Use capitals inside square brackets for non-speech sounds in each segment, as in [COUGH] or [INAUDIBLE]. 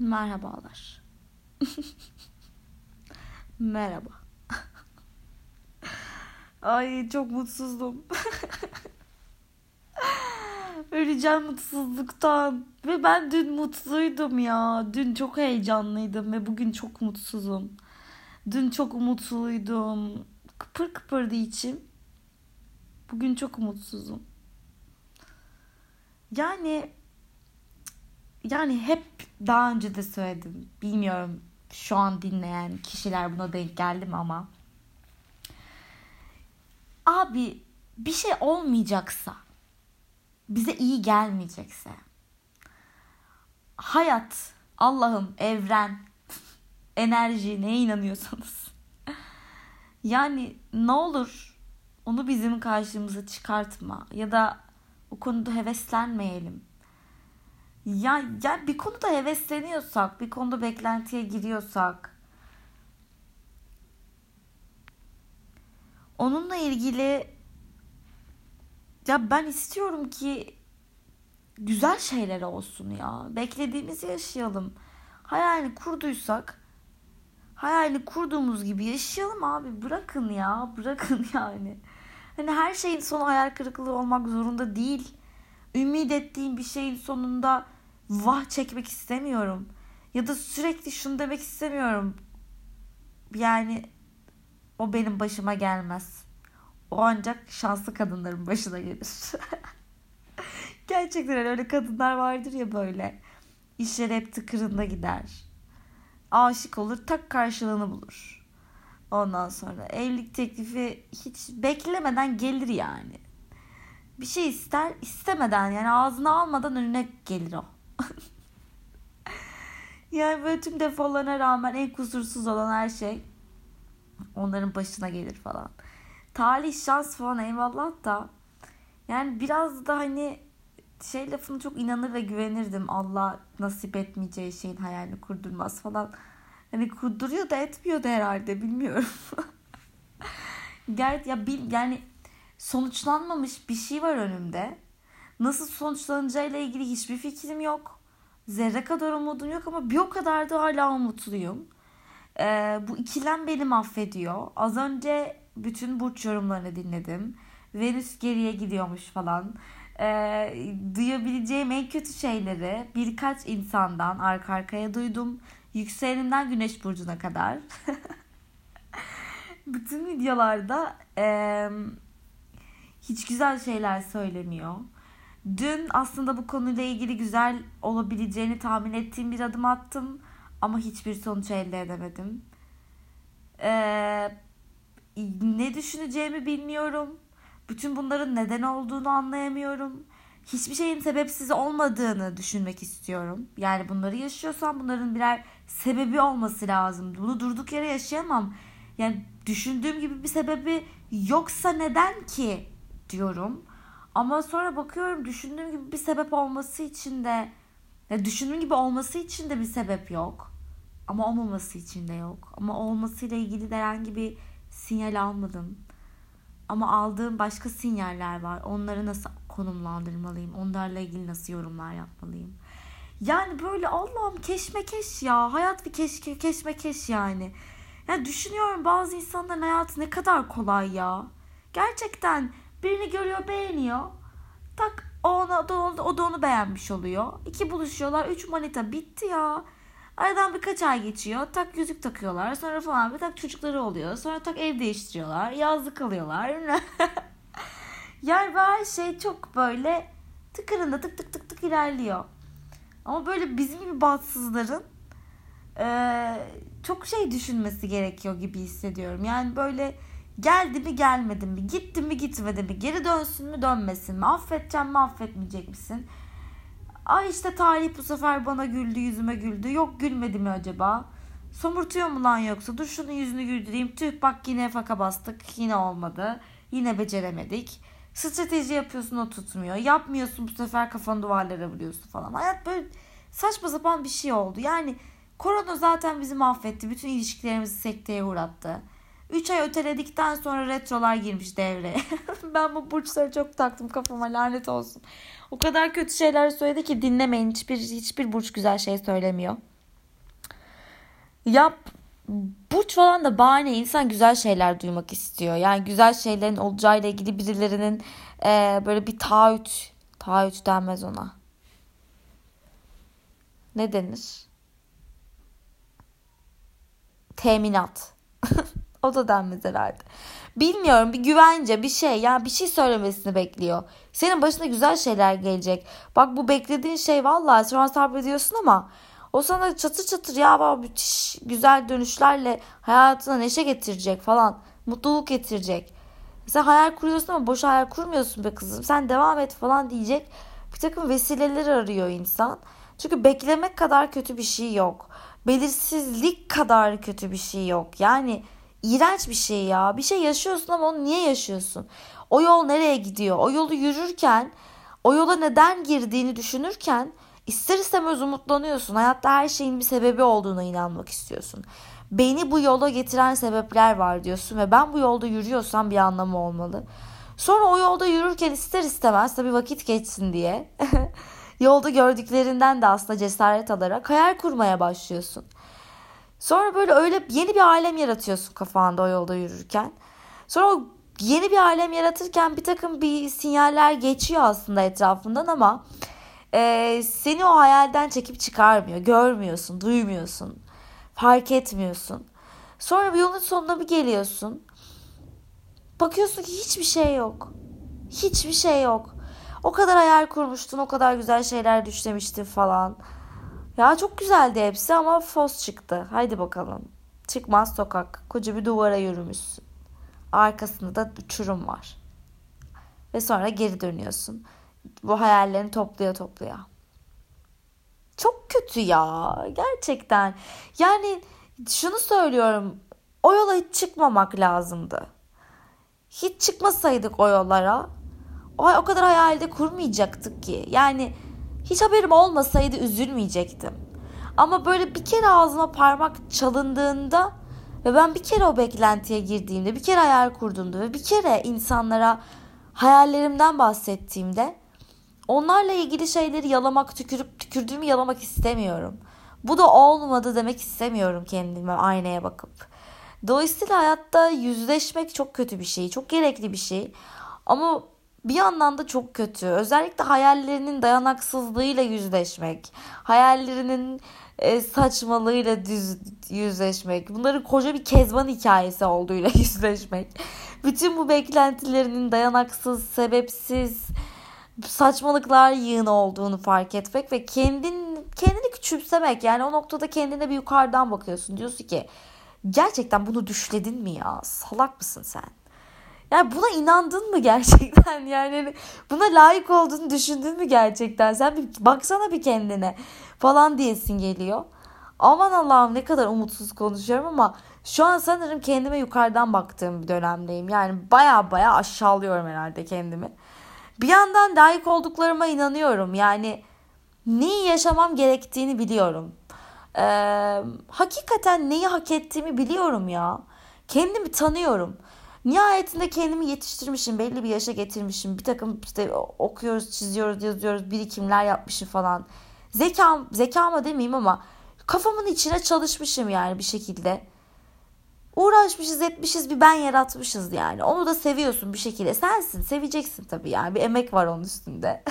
Merhabalar. [LAUGHS] Merhaba. [LAUGHS] Ay çok mutsuzdum. [LAUGHS] Öleceğim mutsuzluktan. Ve ben dün mutluydum ya. Dün çok heyecanlıydım ve bugün çok mutsuzum. Dün çok umutluydum. Kıpır kıpırdı içim. Bugün çok umutsuzum. Yani yani hep daha önce de söyledim. Bilmiyorum şu an dinleyen kişiler buna denk geldi mi ama. Abi bir şey olmayacaksa, bize iyi gelmeyecekse, hayat, Allah'ım, evren, [LAUGHS] enerji neye inanıyorsanız. [LAUGHS] Yani ne olur onu bizim karşımıza çıkartma ya da o konuda heveslenmeyelim. Ya, ya bir konuda hevesleniyorsak, bir konuda beklentiye giriyorsak onunla ilgili ya ben istiyorum ki güzel şeyler olsun ya. Beklediğimizi yaşayalım. Hayalini kurduysak hayalini kurduğumuz gibi yaşayalım abi. Bırakın ya. Bırakın [LAUGHS] yani. Hani her şeyin sonu hayal kırıklığı olmak zorunda değil. Ümit ettiğim bir şeyin sonunda vah çekmek istemiyorum. Ya da sürekli şunu demek istemiyorum. Yani o benim başıma gelmez. O ancak şanslı kadınların başına gelir. [LAUGHS] Gerçekten öyle kadınlar vardır ya böyle. İşler hep tıkırında gider. Aşık olur tak karşılığını bulur. Ondan sonra evlilik teklifi hiç beklemeden gelir yani. Bir şey ister istemeden yani ağzına almadan önüne gelir o. [LAUGHS] yani böyle tüm defolarına rağmen en kusursuz olan her şey onların başına gelir falan. Talih şans falan eyvallah da yani biraz da hani şey lafını çok inanır ve güvenirdim. Allah nasip etmeyeceği şeyin hayalini kurdurmaz falan. Hani kurduruyor da etmiyor da herhalde bilmiyorum. [LAUGHS] Gayet ya bil, yani sonuçlanmamış bir şey var önümde. Nasıl sonuçlanacağıyla ilgili hiçbir fikrim yok. Zerre kadar umudum yok ama bir o kadar da hala umutluyum. Ee, bu ikilem beni mahvediyor. Az önce bütün burç yorumlarını dinledim. Venüs geriye gidiyormuş falan. Ee, duyabileceğim en kötü şeyleri birkaç insandan arka arkaya duydum. Yükselenimden güneş burcuna kadar. [LAUGHS] bütün videolarda e, hiç güzel şeyler söylemiyor. Dün aslında bu konuyla ilgili güzel olabileceğini tahmin ettiğim bir adım attım ama hiçbir sonuç elde edemedim. Ee, ne düşüneceğimi bilmiyorum. Bütün bunların neden olduğunu anlayamıyorum. Hiçbir şeyin sebepsiz olmadığını düşünmek istiyorum. Yani bunları yaşıyorsam bunların birer sebebi olması lazım. Bunu durduk yere yaşayamam. Yani düşündüğüm gibi bir sebebi yoksa neden ki diyorum. Ama sonra bakıyorum düşündüğüm gibi bir sebep olması için de ya düşündüğüm gibi olması için de bir sebep yok. Ama olmaması için de yok. Ama olmasıyla ilgili de herhangi bir sinyal almadım. Ama aldığım başka sinyaller var. Onları nasıl konumlandırmalıyım? Onlarla ilgili nasıl yorumlar yapmalıyım? Yani böyle Allah'ım keşmekeş ya. Hayat bir keşke, keşmekeş yani. Ya düşünüyorum bazı insanların hayatı ne kadar kolay ya. Gerçekten birini görüyor beğeniyor. Tak ona, o da onu beğenmiş oluyor. İki buluşuyorlar. Üç manita bitti ya. Aradan birkaç ay geçiyor. Tak yüzük takıyorlar. Sonra falan bir tak çocukları oluyor. Sonra tak ev değiştiriyorlar. Yazlık alıyorlar. [LAUGHS] yani her şey çok böyle tıkırında tık tık tık tık ilerliyor. Ama böyle bizim gibi bahtsızların e, çok şey düşünmesi gerekiyor gibi hissediyorum. Yani böyle geldi mi gelmedi mi, gitti mi gitmedi mi, geri dönsün mü dönmesin mi, affedeceğim mi affetmeyecek misin? Ay işte Talih bu sefer bana güldü yüzüme güldü. Yok gülmedi mi acaba? Somurtuyor mu lan yoksa? Dur şunun yüzünü güldüreyim. Tüh bak yine faka bastık. Yine olmadı. Yine beceremedik. Strateji yapıyorsun o tutmuyor. Yapmıyorsun bu sefer kafanı duvarlara vuruyorsun falan. Hayat böyle saçma sapan bir şey oldu. Yani korona zaten bizi mahvetti. Bütün ilişkilerimizi sekteye uğrattı. 3 ay öteledikten sonra retrolar girmiş devreye. [LAUGHS] ben bu burçları çok taktım kafama lanet olsun. O kadar kötü şeyler söyledi ki dinlemeyin. Hiçbir hiçbir burç güzel şey söylemiyor. Ya burç falan da bahane insan güzel şeyler duymak istiyor. Yani güzel şeylerin olacağıyla ilgili birilerinin e, böyle bir taahhüt, taahhüt denmez ona. Ne denir? Teminat. [LAUGHS] o da denmez herhalde. Bilmiyorum bir güvence bir şey yani bir şey söylemesini bekliyor. Senin başına güzel şeyler gelecek. Bak bu beklediğin şey vallahi şu an sabrediyorsun ama o sana çatır çatır ya müthiş güzel dönüşlerle hayatına neşe getirecek falan. Mutluluk getirecek. Sen hayal kuruyorsun ama boş hayal kurmuyorsun be kızım. Sen devam et falan diyecek. Bir takım vesileler arıyor insan. Çünkü beklemek kadar kötü bir şey yok. Belirsizlik kadar kötü bir şey yok. Yani iğrenç bir şey ya. Bir şey yaşıyorsun ama onu niye yaşıyorsun? O yol nereye gidiyor? O yolu yürürken, o yola neden girdiğini düşünürken ister istemez umutlanıyorsun. Hayatta her şeyin bir sebebi olduğuna inanmak istiyorsun. Beni bu yola getiren sebepler var diyorsun ve ben bu yolda yürüyorsam bir anlamı olmalı. Sonra o yolda yürürken ister istemez tabii vakit geçsin diye [LAUGHS] yolda gördüklerinden de aslında cesaret alarak hayal kurmaya başlıyorsun. Sonra böyle öyle yeni bir alem yaratıyorsun kafanda o yolda yürürken. Sonra o yeni bir alem yaratırken bir takım bir sinyaller geçiyor aslında etrafından ama e, seni o hayalden çekip çıkarmıyor. Görmüyorsun, duymuyorsun, fark etmiyorsun. Sonra bir yolun sonuna bir geliyorsun. Bakıyorsun ki hiçbir şey yok. Hiçbir şey yok. O kadar hayal kurmuştun, o kadar güzel şeyler düşlemiştin falan. Ya çok güzeldi hepsi ama fos çıktı. Haydi bakalım. Çıkmaz sokak. Koca bir duvara yürümüşsün. Arkasında da uçurum var. Ve sonra geri dönüyorsun. Bu hayallerini toplaya toplaya. Çok kötü ya. Gerçekten. Yani şunu söylüyorum. O yola hiç çıkmamak lazımdı. Hiç çıkmasaydık o yollara o, o kadar hayalde kurmayacaktık ki. Yani hiç haberim olmasaydı üzülmeyecektim. Ama böyle bir kere ağzıma parmak çalındığında ve ben bir kere o beklentiye girdiğimde, bir kere hayal kurduğumda ve bir kere insanlara hayallerimden bahsettiğimde onlarla ilgili şeyleri yalamak, tükürüp tükürdüğümü yalamak istemiyorum. Bu da olmadı demek istemiyorum kendime aynaya bakıp. Dolayısıyla hayatta yüzleşmek çok kötü bir şey, çok gerekli bir şey. Ama bir yandan da çok kötü. Özellikle hayallerinin dayanaksızlığıyla yüzleşmek, hayallerinin e, saçmalığıyla düz yüzleşmek, bunların koca bir kezban hikayesi olduğuyla [LAUGHS] yüzleşmek. Bütün bu beklentilerinin dayanaksız, sebepsiz, saçmalıklar yığını olduğunu fark etmek ve kendin kendini küçümsemek. Yani o noktada kendine bir yukarıdan bakıyorsun. Diyorsun ki gerçekten bunu düşledin mi ya? Salak mısın sen? Yani buna inandın mı gerçekten? [LAUGHS] Yani hani buna layık olduğunu düşündün mü gerçekten? Sen bir baksana bir kendine falan diyesin geliyor. Aman Allah'ım ne kadar umutsuz konuşuyorum ama şu an sanırım kendime yukarıdan baktığım bir dönemdeyim. Yani baya baya aşağılıyorum herhalde kendimi. Bir yandan layık olduklarıma inanıyorum. Yani neyi yaşamam gerektiğini biliyorum. Ee, hakikaten neyi hak ettiğimi biliyorum ya. Kendimi tanıyorum. Nihayetinde kendimi yetiştirmişim, belli bir yaşa getirmişim. Bir takım işte okuyoruz, çiziyoruz, yazıyoruz, birikimler yapmışım falan. Zekam, zekama demeyeyim ama kafamın içine çalışmışım yani bir şekilde. Uğraşmışız, etmişiz, bir ben yaratmışız yani. Onu da seviyorsun bir şekilde. Sensin, seveceksin tabii yani. Bir emek var onun üstünde.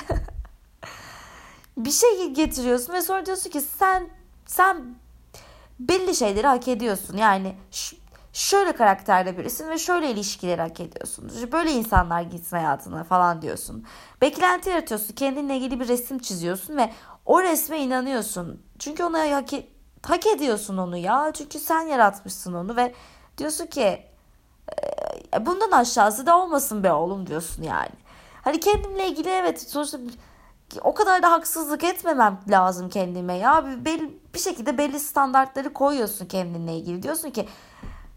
[LAUGHS] bir şey getiriyorsun ve sonra diyorsun ki sen sen belli şeyleri hak ediyorsun. Yani şöyle karakterde birisin ve şöyle ilişkileri hak ediyorsun. Böyle insanlar gitsin hayatına falan diyorsun. Beklenti yaratıyorsun. Kendinle ilgili bir resim çiziyorsun ve o resme inanıyorsun. Çünkü ona hak, hak ediyorsun onu ya. Çünkü sen yaratmışsın onu ve diyorsun ki e, bundan aşağısı da olmasın be oğlum diyorsun yani. Hani kendimle ilgili evet sonuçta o kadar da haksızlık etmemem lazım kendime ya. Bir, bir şekilde belli standartları koyuyorsun kendinle ilgili. Diyorsun ki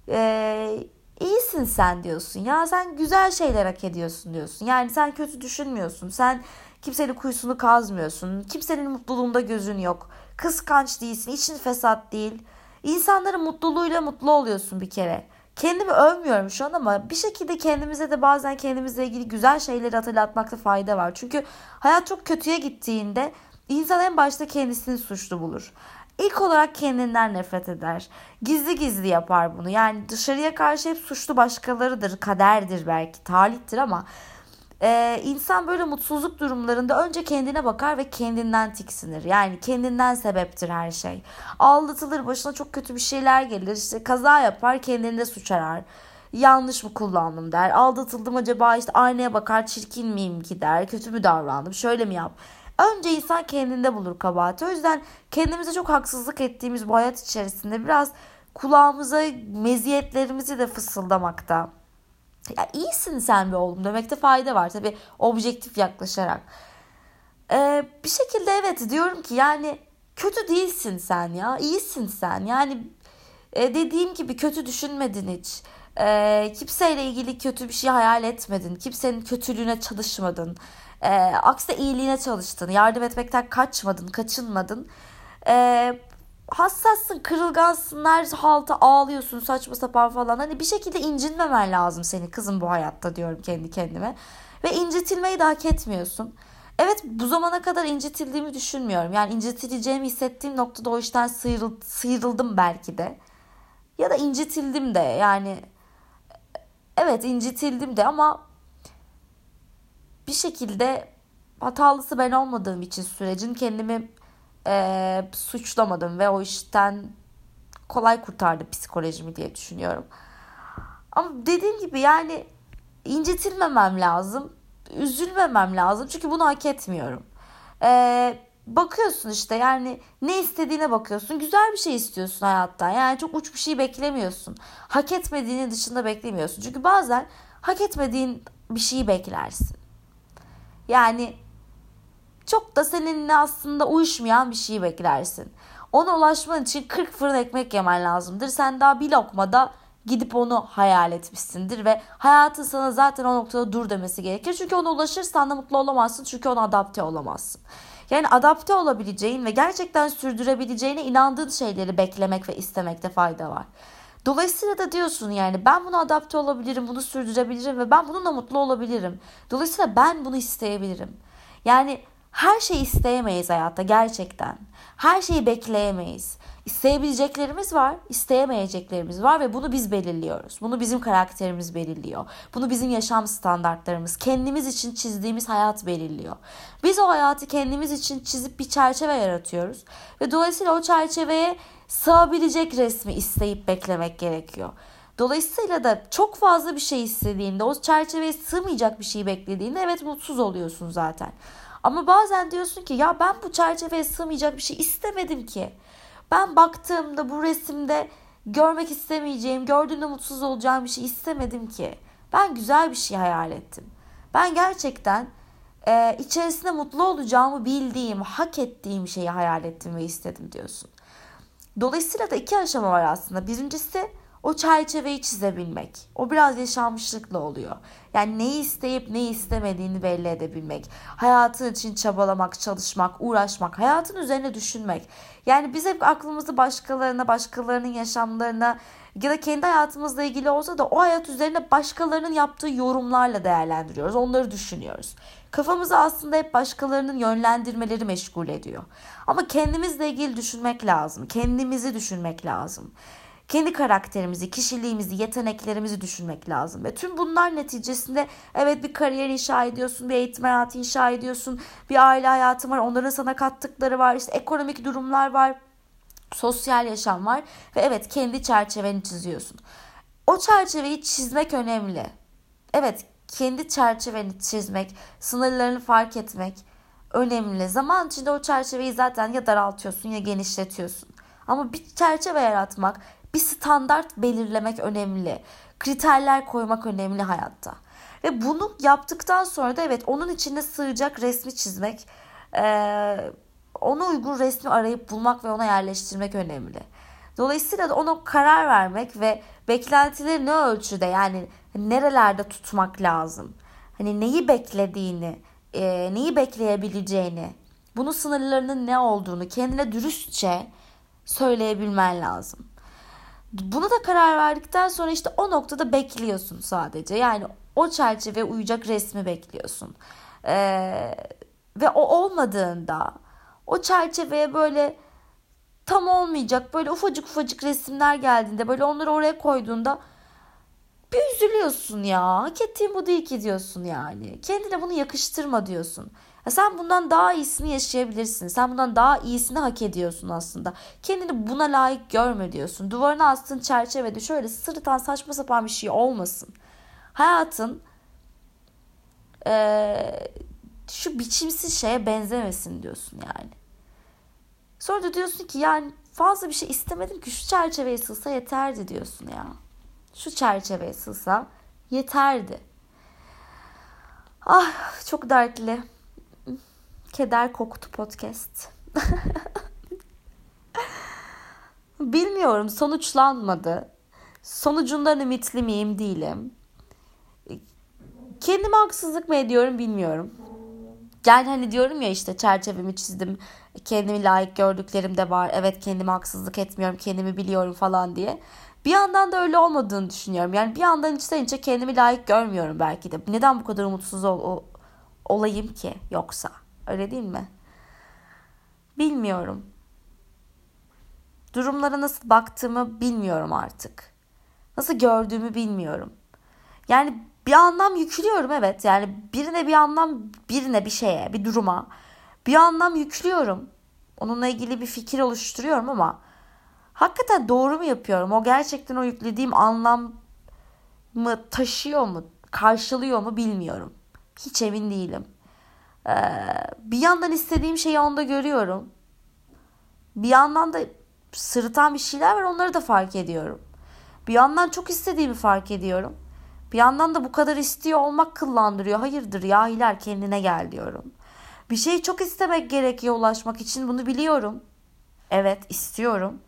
e, iyisin sen diyorsun. Ya sen güzel şeyler hak ediyorsun diyorsun. Yani sen kötü düşünmüyorsun. Sen kimsenin kuyusunu kazmıyorsun. Kimsenin mutluluğunda gözün yok. Kıskanç değilsin. için fesat değil. İnsanların mutluluğuyla mutlu oluyorsun bir kere. Kendimi övmüyorum şu an ama bir şekilde kendimize de bazen kendimizle ilgili güzel şeyleri hatırlatmakta fayda var. Çünkü hayat çok kötüye gittiğinde insan en başta kendisini suçlu bulur. İlk olarak kendinden nefret eder. Gizli gizli yapar bunu. Yani dışarıya karşı hep suçlu başkalarıdır, kaderdir belki, talihtir ama e, insan böyle mutsuzluk durumlarında önce kendine bakar ve kendinden tiksinir. Yani kendinden sebeptir her şey. Aldatılır, başına çok kötü bir şeyler gelir. İşte kaza yapar, kendinde suç arar. Yanlış mı kullandım der. Aldatıldım acaba işte aynaya bakar, çirkin miyim ki der. Kötü mü davrandım, şöyle mi yap? Önce insan kendinde bulur kabahati. O yüzden kendimize çok haksızlık ettiğimiz bu hayat içerisinde biraz kulağımıza meziyetlerimizi de fısıldamakta. Ya iyisin sen be oğlum demekte fayda var. Tabi objektif yaklaşarak. Ee, bir şekilde evet diyorum ki yani kötü değilsin sen ya. iyisin sen. Yani e, dediğim gibi kötü düşünmedin hiç. E, kimseyle ilgili kötü bir şey hayal etmedin. Kimsenin kötülüğüne çalışmadın. E, aksine iyiliğine çalıştın. Yardım etmekten kaçmadın, kaçınmadın. E, hassassın, kırılgansın, her halta ağlıyorsun saçma sapan falan. Hani bir şekilde incinmemen lazım seni kızım bu hayatta diyorum kendi kendime. Ve incitilmeyi de hak etmiyorsun. Evet bu zamana kadar incitildiğimi düşünmüyorum. Yani incitileceğimi hissettiğim noktada o işten sıyrıl, sıyrıldım belki de. Ya da incitildim de yani evet incitildim de ama bir şekilde hatalısı ben olmadığım için sürecin kendimi e, suçlamadım ve o işten kolay kurtardı psikolojimi diye düşünüyorum. Ama dediğim gibi yani incitilmemem lazım. Üzülmemem lazım. Çünkü bunu hak etmiyorum. Ee, bakıyorsun işte yani ne istediğine bakıyorsun. Güzel bir şey istiyorsun hayattan. Yani çok uç bir şey beklemiyorsun. Hak etmediğinin dışında beklemiyorsun. Çünkü bazen hak etmediğin bir şeyi beklersin. Yani çok da seninle aslında uyuşmayan bir şey beklersin. Ona ulaşman için 40 fırın ekmek yemen lazımdır. Sen daha bir lokmada gidip onu hayal etmişsindir ve hayatın sana zaten o noktada dur demesi gerekir. Çünkü ona ulaşırsan da mutlu olamazsın çünkü ona adapte olamazsın. Yani adapte olabileceğin ve gerçekten sürdürebileceğine inandığın şeyleri beklemek ve istemekte fayda var. Dolayısıyla da diyorsun yani ben bunu adapte olabilirim, bunu sürdürebilirim ve ben bununla mutlu olabilirim. Dolayısıyla ben bunu isteyebilirim. Yani her şeyi isteyemeyiz hayatta gerçekten. Her şeyi bekleyemeyiz. İsteyebileceklerimiz var, isteyemeyeceklerimiz var ve bunu biz belirliyoruz. Bunu bizim karakterimiz belirliyor. Bunu bizim yaşam standartlarımız, kendimiz için çizdiğimiz hayat belirliyor. Biz o hayatı kendimiz için çizip bir çerçeve yaratıyoruz ve dolayısıyla o çerçeveye sığabilecek resmi isteyip beklemek gerekiyor. Dolayısıyla da çok fazla bir şey istediğinde, o çerçeveye sığmayacak bir şey beklediğinde evet mutsuz oluyorsun zaten. Ama bazen diyorsun ki ya ben bu çerçeveye sığmayacak bir şey istemedim ki. Ben baktığımda bu resimde görmek istemeyeceğim, gördüğümde mutsuz olacağım bir şey istemedim ki. Ben güzel bir şey hayal ettim. Ben gerçekten e, içerisinde mutlu olacağımı bildiğim, hak ettiğim şeyi hayal ettim ve istedim diyorsun. Dolayısıyla da iki aşama var aslında. Birincisi o çerçeveyi çizebilmek. O biraz yaşanmışlıkla oluyor. Yani neyi isteyip neyi istemediğini belli edebilmek. Hayatın için çabalamak, çalışmak, uğraşmak, hayatın üzerine düşünmek. Yani biz hep aklımızı başkalarına, başkalarının yaşamlarına ya da kendi hayatımızla ilgili olsa da o hayat üzerine başkalarının yaptığı yorumlarla değerlendiriyoruz. Onları düşünüyoruz. Kafamızı aslında hep başkalarının yönlendirmeleri meşgul ediyor. Ama kendimizle ilgili düşünmek lazım. Kendimizi düşünmek lazım kendi karakterimizi, kişiliğimizi, yeteneklerimizi düşünmek lazım. Ve tüm bunlar neticesinde evet bir kariyer inşa ediyorsun, bir eğitim hayatı inşa ediyorsun, bir aile hayatı var, onların sana kattıkları var, işte ekonomik durumlar var, sosyal yaşam var ve evet kendi çerçeveni çiziyorsun. O çerçeveyi çizmek önemli. Evet kendi çerçeveni çizmek, sınırlarını fark etmek önemli. Zaman içinde o çerçeveyi zaten ya daraltıyorsun ya genişletiyorsun. Ama bir çerçeve yaratmak, bir standart belirlemek önemli. Kriterler koymak önemli hayatta. Ve bunu yaptıktan sonra da evet onun içinde sığacak resmi çizmek, ona uygun resmi arayıp bulmak ve ona yerleştirmek önemli. Dolayısıyla da ona karar vermek ve beklentileri ne ölçüde yani nerelerde tutmak lazım. Hani neyi beklediğini, e, neyi bekleyebileceğini, bunun sınırlarının ne olduğunu kendine dürüstçe söyleyebilmen lazım. Buna da karar verdikten sonra işte o noktada bekliyorsun sadece. Yani o çerçeve uyacak resmi bekliyorsun. Ee, ve o olmadığında o çerçeveye böyle tam olmayacak. Böyle ufacık ufacık resimler geldiğinde böyle onları oraya koyduğunda bir üzülüyorsun ya. Hak ettiğin bu değil ki diyorsun yani. Kendine bunu yakıştırma diyorsun. Ya sen bundan daha iyisini yaşayabilirsin. Sen bundan daha iyisini hak ediyorsun aslında. Kendini buna layık görme diyorsun. Duvarına astığın çerçevede şöyle sırıtan saçma sapan bir şey olmasın. Hayatın ee, şu biçimsiz şeye benzemesin diyorsun yani. Sonra da diyorsun ki yani fazla bir şey istemedim ki şu çerçeveye sığsa yeterdi diyorsun ya. Şu çerçeveye sığsa yeterdi. Ah çok dertli. Keder koktu podcast. [LAUGHS] Bilmiyorum sonuçlanmadı. Sonucundan ümitli miyim değilim. Kendime haksızlık mı ediyorum bilmiyorum. Yani hani diyorum ya işte çerçevemi çizdim. Kendimi layık gördüklerim de var. Evet kendime haksızlık etmiyorum. Kendimi biliyorum falan diye. Bir yandan da öyle olmadığını düşünüyorum. Yani bir yandan içten içe kendimi layık görmüyorum belki de. Neden bu kadar umutsuz ol, olayım ki yoksa? Öyle değil mi? Bilmiyorum. Durumlara nasıl baktığımı bilmiyorum artık. Nasıl gördüğümü bilmiyorum. Yani bir anlam yüklüyorum evet. Yani birine bir anlam, birine bir şeye, bir duruma bir anlam yüklüyorum. Onunla ilgili bir fikir oluşturuyorum ama hakikaten doğru mu yapıyorum? O gerçekten o yüklediğim anlam mı taşıyor mu, karşılıyor mu bilmiyorum. Hiç emin değilim. Ee, bir yandan istediğim şeyi onda görüyorum. Bir yandan da sırıtan bir şeyler var onları da fark ediyorum. Bir yandan çok istediğimi fark ediyorum. Bir yandan da bu kadar istiyor olmak kıllandırıyor. Hayırdır ya Hilal kendine gel diyorum. Bir şeyi çok istemek gerekiyor ulaşmak için bunu biliyorum. Evet istiyorum.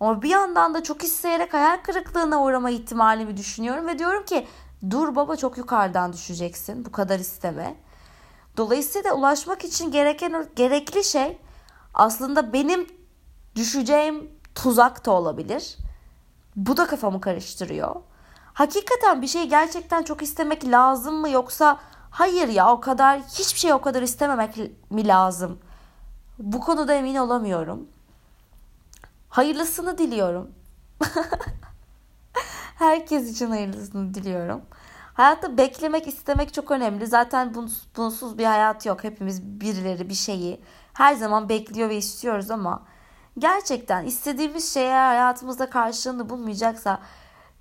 Ama bir yandan da çok isteyerek hayal kırıklığına uğrama ihtimalimi düşünüyorum ve diyorum ki dur baba çok yukarıdan düşeceksin bu kadar isteme. Dolayısıyla ulaşmak için gereken gerekli şey aslında benim düşeceğim tuzak da olabilir. Bu da kafamı karıştırıyor. Hakikaten bir şeyi gerçekten çok istemek lazım mı yoksa hayır ya o kadar hiçbir şey o kadar istememek mi lazım? Bu konuda emin olamıyorum. Hayırlısını diliyorum. [LAUGHS] Herkes için hayırlısını diliyorum. Hayatta beklemek, istemek çok önemli. Zaten bunsuz bir hayat yok. Hepimiz birileri bir şeyi her zaman bekliyor ve istiyoruz ama gerçekten istediğimiz şeye hayatımızda karşılığını bulmayacaksa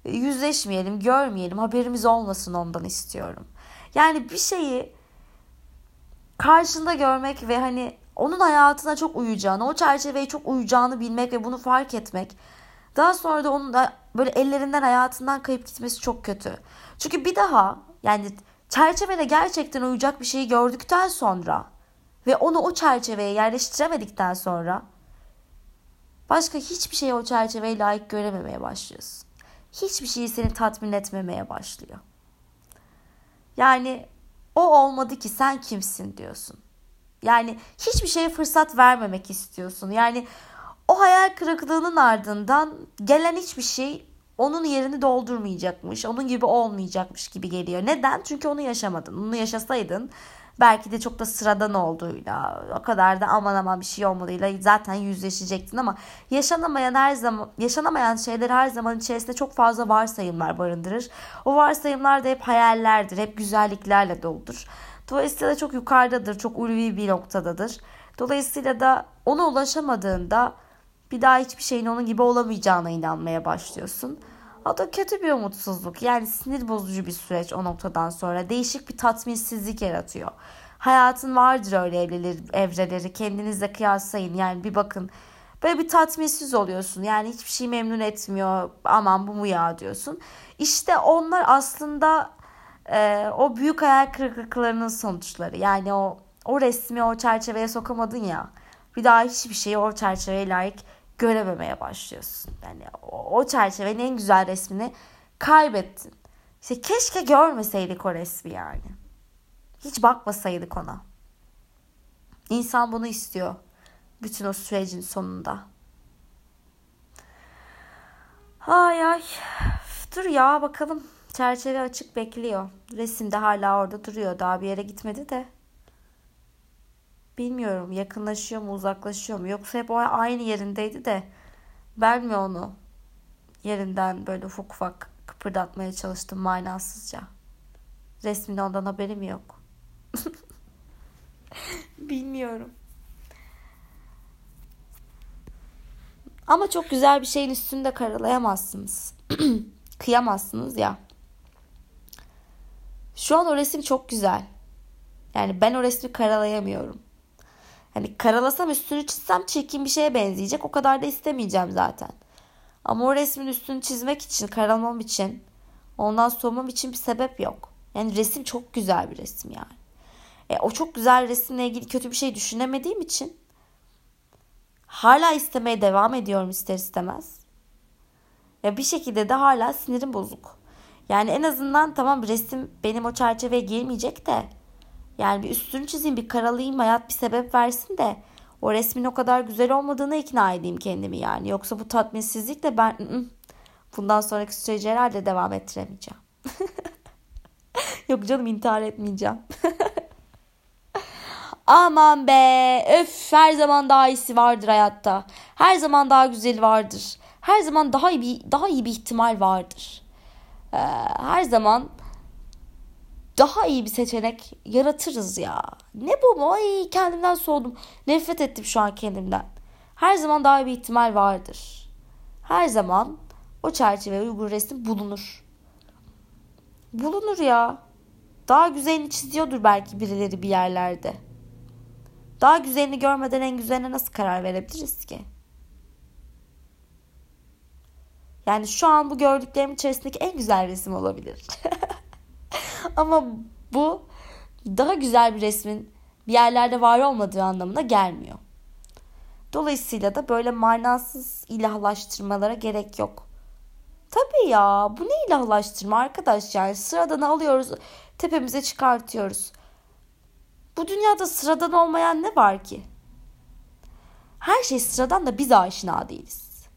yüzleşmeyelim, görmeyelim, haberimiz olmasın ondan istiyorum. Yani bir şeyi karşında görmek ve hani onun hayatına çok uyacağını, o çerçeveye çok uyacağını bilmek ve bunu fark etmek. Daha sonra da onun da böyle ellerinden hayatından kayıp gitmesi çok kötü. Çünkü bir daha yani çerçevede gerçekten uyacak bir şeyi gördükten sonra ve onu o çerçeveye yerleştiremedikten sonra başka hiçbir şeyi o çerçeveye layık görememeye başlıyorsun. Hiçbir şeyi seni tatmin etmemeye başlıyor. Yani o olmadı ki sen kimsin diyorsun. Yani hiçbir şeye fırsat vermemek istiyorsun. Yani o hayal kırıklığının ardından gelen hiçbir şey onun yerini doldurmayacakmış. Onun gibi olmayacakmış gibi geliyor. Neden? Çünkü onu yaşamadın. Onu yaşasaydın belki de çok da sıradan olduğuyla o kadar da aman aman bir şey olmadığıyla zaten yüzleşecektin ama yaşanamayan her zaman yaşanamayan şeyler her zaman içerisinde çok fazla varsayımlar barındırır. O varsayımlar da hep hayallerdir, hep güzelliklerle doludur. Dolayısıyla çok yukarıdadır, çok ulvi bir noktadadır. Dolayısıyla da ona ulaşamadığında bir daha hiçbir şeyin onun gibi olamayacağına inanmaya başlıyorsun. O da kötü bir umutsuzluk. Yani sinir bozucu bir süreç o noktadan sonra. Değişik bir tatminsizlik yaratıyor. Hayatın vardır öyle evreleri, evreleri. Kendinizle kıyaslayın. Yani bir bakın. Böyle bir tatminsiz oluyorsun. Yani hiçbir şey memnun etmiyor. Aman bu mu ya diyorsun. İşte onlar aslında e, o büyük hayal kırıklıklarının sonuçları. Yani o o resmi o çerçeveye sokamadın ya. Bir daha hiçbir şeyi o çerçeveye layık görememeye başlıyorsun. Yani o, o çerçevenin en güzel resmini kaybettin. İşte keşke görmeseydik o resmi yani. Hiç bakmasaydık ona. İnsan bunu istiyor. Bütün o sürecin sonunda. Ay ay. Dur ya bakalım. Çerçeve açık bekliyor. Resim de hala orada duruyor. Daha bir yere gitmedi de. Bilmiyorum yakınlaşıyor mu uzaklaşıyor mu yoksa hep o aynı yerindeydi de ben mi onu yerinden böyle ufak ufak kıpırdatmaya çalıştım manasızca. Resmin ondan haberim yok. [LAUGHS] Bilmiyorum. Ama çok güzel bir şeyin üstünde karalayamazsınız. [CLEARS THROAT] Kıyamazsınız ya. Şu an o resim çok güzel. Yani ben o resmi karalayamıyorum. Hani karalasam üstünü çizsem çirkin bir şeye benzeyecek. O kadar da istemeyeceğim zaten. Ama o resmin üstünü çizmek için, karalamam için, ondan soğumam için bir sebep yok. Yani resim çok güzel bir resim yani. E, o çok güzel resimle ilgili kötü bir şey düşünemediğim için hala istemeye devam ediyorum ister istemez. Ya bir şekilde de hala sinirim bozuk. Yani en azından tamam resim benim o çerçeveye girmeyecek de yani bir üstünü çizeyim bir karalayayım hayat bir sebep versin de o resmin o kadar güzel olmadığını ikna edeyim kendimi yani. Yoksa bu tatminsizlikle ben ı-ı, bundan sonraki süreci herhalde devam ettiremeyeceğim. [LAUGHS] Yok canım intihar etmeyeceğim. [LAUGHS] Aman be öf her zaman daha iyisi vardır hayatta. Her zaman daha güzeli vardır. Her zaman daha iyi bir, daha iyi bir ihtimal vardır. Ee, her zaman daha iyi bir seçenek yaratırız ya. Ne bu? Ay kendimden soğudum. Nefret ettim şu an kendimden. Her zaman daha iyi bir ihtimal vardır. Her zaman o çerçeve uygun resim bulunur. Bulunur ya. Daha güzelini çiziyordur belki birileri bir yerlerde. Daha güzelini görmeden en güzeline nasıl karar verebiliriz ki? Yani şu an bu gördüklerim içerisindeki en güzel resim olabilir. [LAUGHS] Ama bu daha güzel bir resmin bir yerlerde var olmadığı anlamına gelmiyor. Dolayısıyla da böyle manasız ilahlaştırmalara gerek yok. Tabii ya bu ne ilahlaştırma arkadaş yani sıradan alıyoruz tepemize çıkartıyoruz. Bu dünyada sıradan olmayan ne var ki? Her şey sıradan da biz aşina değiliz.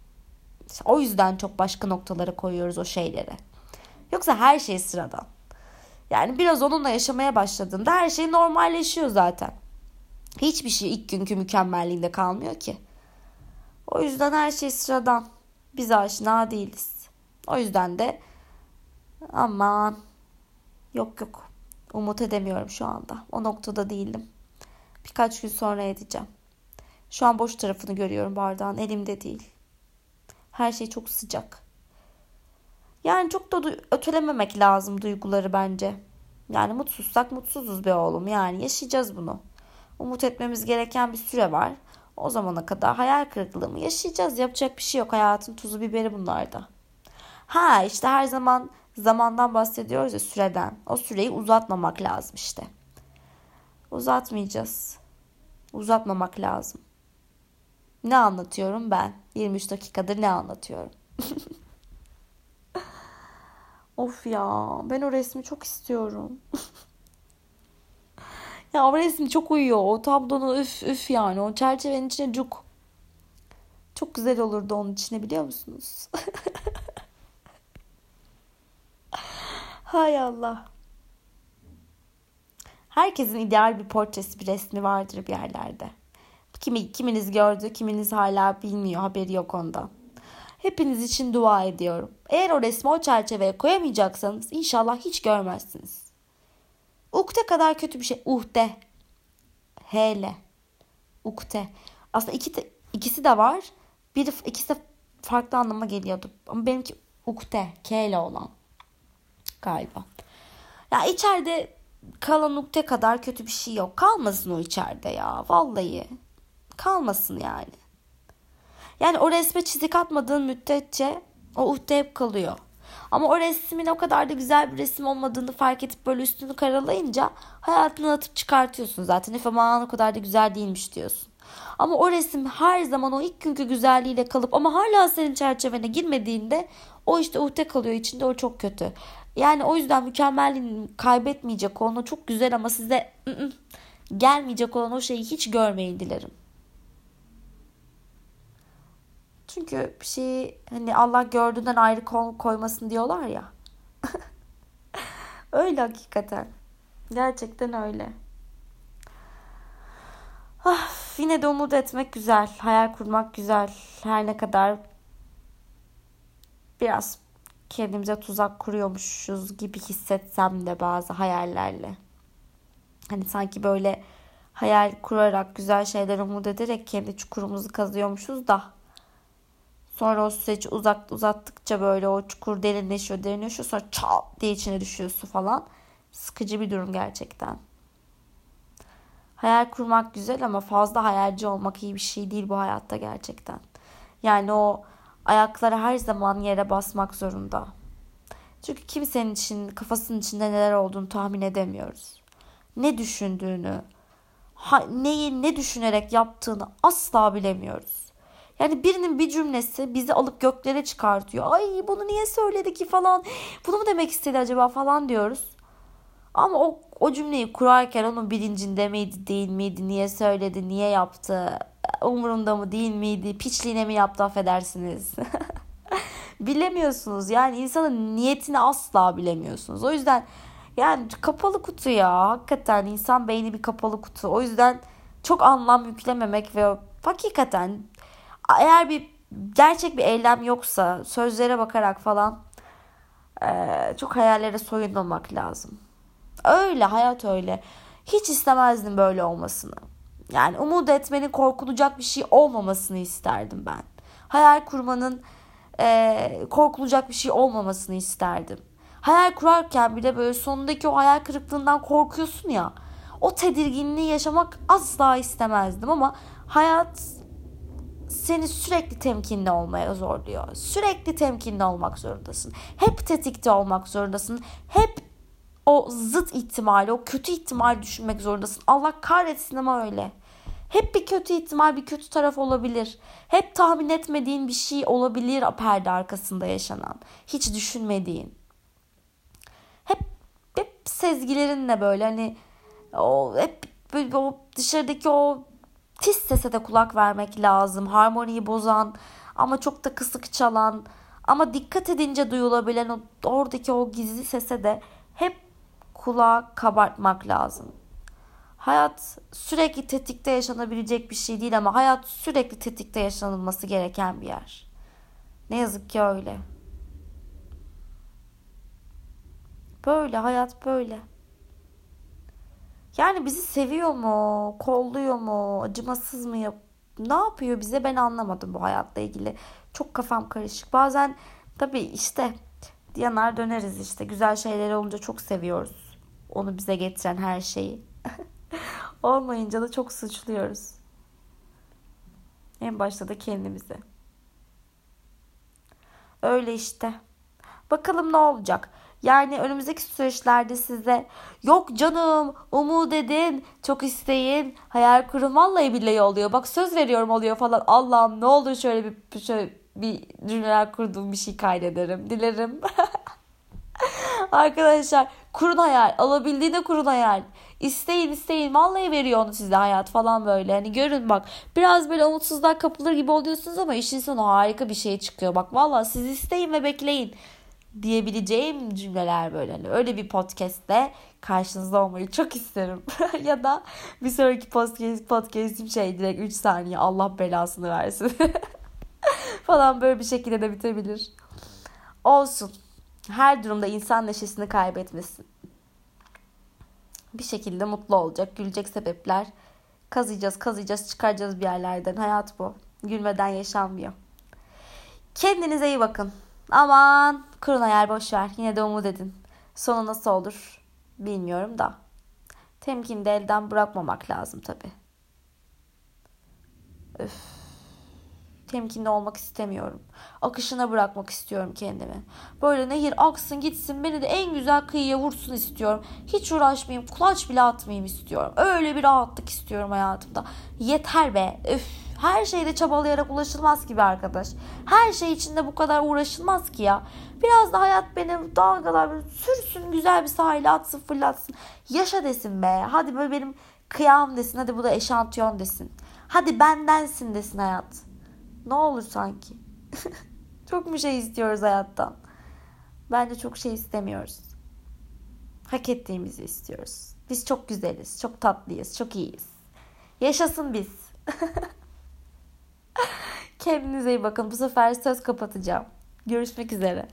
O yüzden çok başka noktalara koyuyoruz o şeyleri. Yoksa her şey sıradan. Yani biraz onunla yaşamaya başladığında her şey normalleşiyor zaten. Hiçbir şey ilk günkü mükemmelliğinde kalmıyor ki. O yüzden her şey sıradan. Biz aşina değiliz. O yüzden de aman yok yok umut edemiyorum şu anda. O noktada değilim. Birkaç gün sonra edeceğim. Şu an boş tarafını görüyorum bardağın elimde değil. Her şey çok sıcak. Yani çok da ötelememek lazım duyguları bence. Yani mutsuzsak mutsuzuz be oğlum. Yani yaşayacağız bunu. Umut etmemiz gereken bir süre var. O zamana kadar hayal kırıklığı mı yaşayacağız. Yapacak bir şey yok. Hayatın tuzu biberi bunlarda. Ha işte her zaman zamandan bahsediyoruz ya süreden. O süreyi uzatmamak lazım işte. Uzatmayacağız. Uzatmamak lazım. Ne anlatıyorum ben? 23 dakikadır ne anlatıyorum? [LAUGHS] of ya ben o resmi çok istiyorum. [LAUGHS] ya o resmi çok uyuyor. O tablonu üf üf yani. O çerçevenin içine cuk. Çok güzel olurdu onun içine biliyor musunuz? [LAUGHS] Hay Allah. Herkesin ideal bir portresi, bir resmi vardır bir yerlerde. Kimi, kiminiz gördü, kiminiz hala bilmiyor, haberi yok ondan. Hepiniz için dua ediyorum. Eğer o resmi o çerçeveye koyamayacaksanız inşallah hiç görmezsiniz. Ukde kadar kötü bir şey. Uhde. Hele. Ukde. Aslında iki de, ikisi de var. Biri, ikisi de farklı anlama geliyordu. Ama benimki ukde. K olan. Galiba. Ya içeride kalan ukde kadar kötü bir şey yok. Kalmasın o içeride ya. Vallahi. Kalmasın yani. Yani o resme çizik atmadığın müddetçe o uhde hep kalıyor. Ama o resmin o kadar da güzel bir resim olmadığını fark edip böyle üstünü karalayınca hayatını atıp çıkartıyorsun zaten. If aman o kadar da güzel değilmiş diyorsun. Ama o resim her zaman o ilk günkü güzelliğiyle kalıp ama hala senin çerçevene girmediğinde o işte uhde kalıyor içinde o çok kötü. Yani o yüzden mükemmelliğini kaybetmeyecek olan o çok güzel ama size ı ı-ı, -ı, gelmeyecek olan o şeyi hiç görmeyin dilerim. Çünkü bir şeyi hani Allah gördüğünden ayrı koymasın diyorlar ya. [LAUGHS] öyle hakikaten. Gerçekten öyle. Ah, yine de umut etmek güzel. Hayal kurmak güzel. Her ne kadar biraz kendimize tuzak kuruyormuşuz gibi hissetsem de bazı hayallerle. Hani sanki böyle hayal kurarak güzel şeyler umut ederek kendi çukurumuzu kazıyormuşuz da sonra o süreci uzak uzattıkça böyle o çukur derinleşiyor derinleşiyor sonra çat diye içine düşüyor su falan. Sıkıcı bir durum gerçekten. Hayal kurmak güzel ama fazla hayalci olmak iyi bir şey değil bu hayatta gerçekten. Yani o ayakları her zaman yere basmak zorunda. Çünkü kimsenin için kafasının içinde neler olduğunu tahmin edemiyoruz. Ne düşündüğünü, ha, neyi ne düşünerek yaptığını asla bilemiyoruz. Yani birinin bir cümlesi bizi alıp göklere çıkartıyor. Ay bunu niye söyledi ki falan. Bunu mu demek istedi acaba falan diyoruz. Ama o, o cümleyi kurarken onun bilincinde miydi değil miydi? Niye söyledi? Niye yaptı? Umurunda mı değil miydi? Piçliğine mi yaptı affedersiniz. [LAUGHS] bilemiyorsunuz. Yani insanın niyetini asla bilemiyorsunuz. O yüzden yani kapalı kutu ya. Hakikaten insan beyni bir kapalı kutu. O yüzden çok anlam yüklememek ve hakikaten eğer bir gerçek bir eylem yoksa sözlere bakarak falan çok hayallere soyunmamak lazım. Öyle hayat öyle. Hiç istemezdim böyle olmasını. Yani umut etmenin korkulacak bir şey olmamasını isterdim ben. Hayal kurmanın e, korkulacak bir şey olmamasını isterdim. Hayal kurarken bile böyle sonundaki o hayal kırıklığından korkuyorsun ya. O tedirginliği yaşamak asla istemezdim ama hayat seni sürekli temkinli olmaya zorluyor. Sürekli temkinli olmak zorundasın. Hep tetikte olmak zorundasın. Hep o zıt ihtimali, o kötü ihtimal düşünmek zorundasın. Allah kahretsin ama öyle. Hep bir kötü ihtimal, bir kötü taraf olabilir. Hep tahmin etmediğin bir şey olabilir perde arkasında yaşanan. Hiç düşünmediğin. Hep hep sezgilerinle böyle hani o hep böyle o dışarıdaki o tiz sese de kulak vermek lazım. Harmoniyi bozan ama çok da kısık çalan ama dikkat edince duyulabilen o oradaki o gizli sese de hep kulağı kabartmak lazım. Hayat sürekli tetikte yaşanabilecek bir şey değil ama hayat sürekli tetikte yaşanılması gereken bir yer. Ne yazık ki öyle. Böyle hayat böyle. Yani bizi seviyor mu? Kolluyor mu? Acımasız mı yap? Ne yapıyor bize ben anlamadım bu hayatla ilgili. Çok kafam karışık. Bazen tabii işte yanar döneriz işte. Güzel şeyler olunca çok seviyoruz. Onu bize getiren her şeyi. [LAUGHS] Olmayınca da çok suçluyoruz. En başta da kendimizi. Öyle işte. Bakalım ne olacak. Yani önümüzdeki süreçlerde size yok canım umut edin çok isteyin hayal kurun vallahi billahi oluyor bak söz veriyorum oluyor falan Allah'ım ne olur şöyle bir şöyle bir cümleler kurduğum bir şey kaydederim dilerim. [LAUGHS] Arkadaşlar kurun hayal alabildiğine kurun hayal. İsteyin isteyin vallahi veriyor onu size hayat falan böyle. Hani görün bak biraz böyle umutsuzluğa kapılır gibi oluyorsunuz ama işin sonu harika bir şey çıkıyor. Bak vallahi siz isteyin ve bekleyin diyebileceğim cümleler böyle. Hani öyle bir podcast'te karşınızda olmayı çok isterim. [LAUGHS] ya da bir sonraki podcast, podcast'im şey direkt 3 saniye Allah belasını versin. [LAUGHS] falan böyle bir şekilde de bitebilir. Olsun. Her durumda insan neşesini kaybetmesin. Bir şekilde mutlu olacak, gülecek sebepler kazıyacağız, kazıyacağız, çıkaracağız bir yerlerden. Hayat bu. Gülmeden yaşanmıyor. Kendinize iyi bakın. Aman kurun hayal boş ver. Yine de umut edin. Sonu nasıl olur bilmiyorum da. Temkini de elden bırakmamak lazım tabi. Öf temkinli olmak istemiyorum. Akışına bırakmak istiyorum kendimi. Böyle nehir aksın gitsin beni de en güzel kıyıya vursun istiyorum. Hiç uğraşmayayım kulaç bile atmayayım istiyorum. Öyle bir rahatlık istiyorum hayatımda. Yeter be. Üf. Her şeyde çabalayarak ulaşılmaz gibi arkadaş. Her şey içinde bu kadar uğraşılmaz ki ya. Biraz da hayat beni dalgalar böyle sürsün güzel bir sahile atsın fırlatsın. Yaşa desin be. Hadi böyle benim kıyam desin. Hadi bu da eşantiyon desin. Hadi bendensin desin hayat. Ne olur sanki. [LAUGHS] çok mu şey istiyoruz hayattan? Bence çok şey istemiyoruz. Hak ettiğimizi istiyoruz. Biz çok güzeliz, çok tatlıyız, çok iyiyiz. Yaşasın biz. [LAUGHS] Kendinize iyi bakın. Bu sefer söz kapatacağım. Görüşmek üzere.